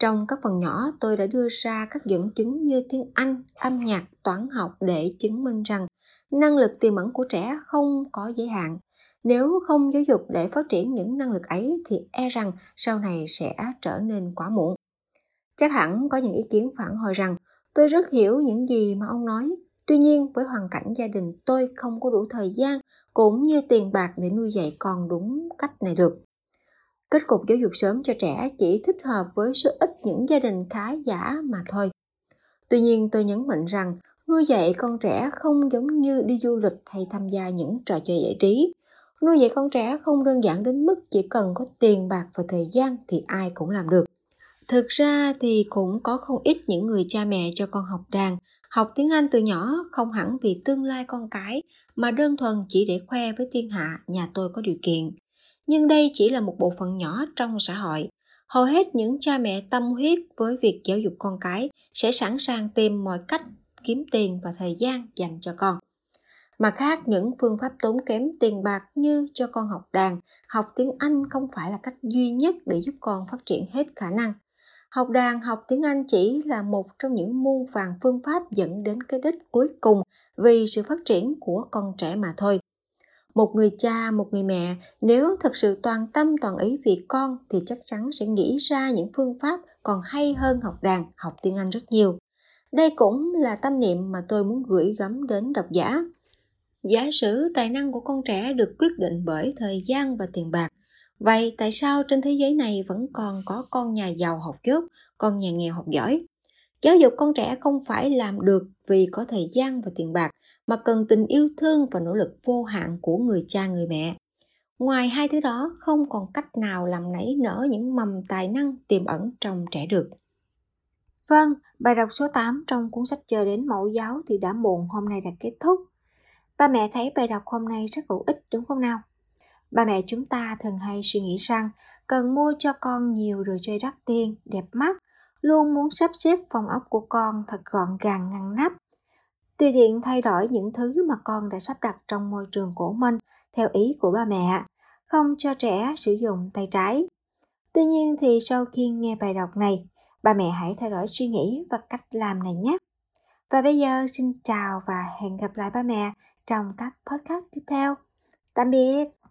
Trong các phần nhỏ, tôi đã đưa ra các dẫn chứng như tiếng Anh, âm nhạc, toán học để chứng minh rằng năng lực tiềm ẩn của trẻ không có giới hạn. Nếu không giáo dục để phát triển những năng lực ấy thì e rằng sau này sẽ trở nên quá muộn. Chắc hẳn có những ý kiến phản hồi rằng tôi rất hiểu những gì mà ông nói. Tuy nhiên với hoàn cảnh gia đình tôi không có đủ thời gian cũng như tiền bạc để nuôi dạy con đúng cách này được. Kết cục giáo dục sớm cho trẻ chỉ thích hợp với số ít những gia đình khá giả mà thôi. Tuy nhiên tôi nhấn mạnh rằng nuôi dạy con trẻ không giống như đi du lịch hay tham gia những trò chơi giải trí. Nuôi dạy con trẻ không đơn giản đến mức chỉ cần có tiền bạc và thời gian thì ai cũng làm được. Thực ra thì cũng có không ít những người cha mẹ cho con học đàn, học tiếng Anh từ nhỏ không hẳn vì tương lai con cái mà đơn thuần chỉ để khoe với thiên hạ nhà tôi có điều kiện nhưng đây chỉ là một bộ phận nhỏ trong xã hội. Hầu hết những cha mẹ tâm huyết với việc giáo dục con cái sẽ sẵn sàng tìm mọi cách kiếm tiền và thời gian dành cho con. Mặt khác, những phương pháp tốn kém tiền bạc như cho con học đàn, học tiếng anh không phải là cách duy nhất để giúp con phát triển hết khả năng. Học đàn, học tiếng anh chỉ là một trong những muôn vàng phương pháp dẫn đến cái đích cuối cùng vì sự phát triển của con trẻ mà thôi một người cha, một người mẹ, nếu thật sự toàn tâm, toàn ý vì con thì chắc chắn sẽ nghĩ ra những phương pháp còn hay hơn học đàn, học tiếng anh rất nhiều. Đây cũng là tâm niệm mà tôi muốn gửi gắm đến độc giả. Giả sử tài năng của con trẻ được quyết định bởi thời gian và tiền bạc. Vậy tại sao trên thế giới này vẫn còn có con nhà giàu học dốt, con nhà nghèo học giỏi? Giáo dục con trẻ không phải làm được vì có thời gian và tiền bạc mà cần tình yêu thương và nỗ lực vô hạn của người cha người mẹ ngoài hai thứ đó không còn cách nào làm nảy nở những mầm tài năng tiềm ẩn trong trẻ được Vâng, bài đọc số 8 trong cuốn sách Chờ đến mẫu giáo thì đã muộn hôm nay đã kết thúc. Ba mẹ thấy bài đọc hôm nay rất hữu ích đúng không nào? Ba mẹ chúng ta thường hay suy nghĩ rằng cần mua cho con nhiều đồ chơi đắt tiền, đẹp mắt, luôn muốn sắp xếp phòng ốc của con thật gọn gàng ngăn nắp tùy tiện thay đổi những thứ mà con đã sắp đặt trong môi trường của mình theo ý của ba mẹ, không cho trẻ sử dụng tay trái. Tuy nhiên thì sau khi nghe bài đọc này, ba mẹ hãy thay đổi suy nghĩ và cách làm này nhé. Và bây giờ xin chào và hẹn gặp lại ba mẹ trong các podcast tiếp theo. Tạm biệt!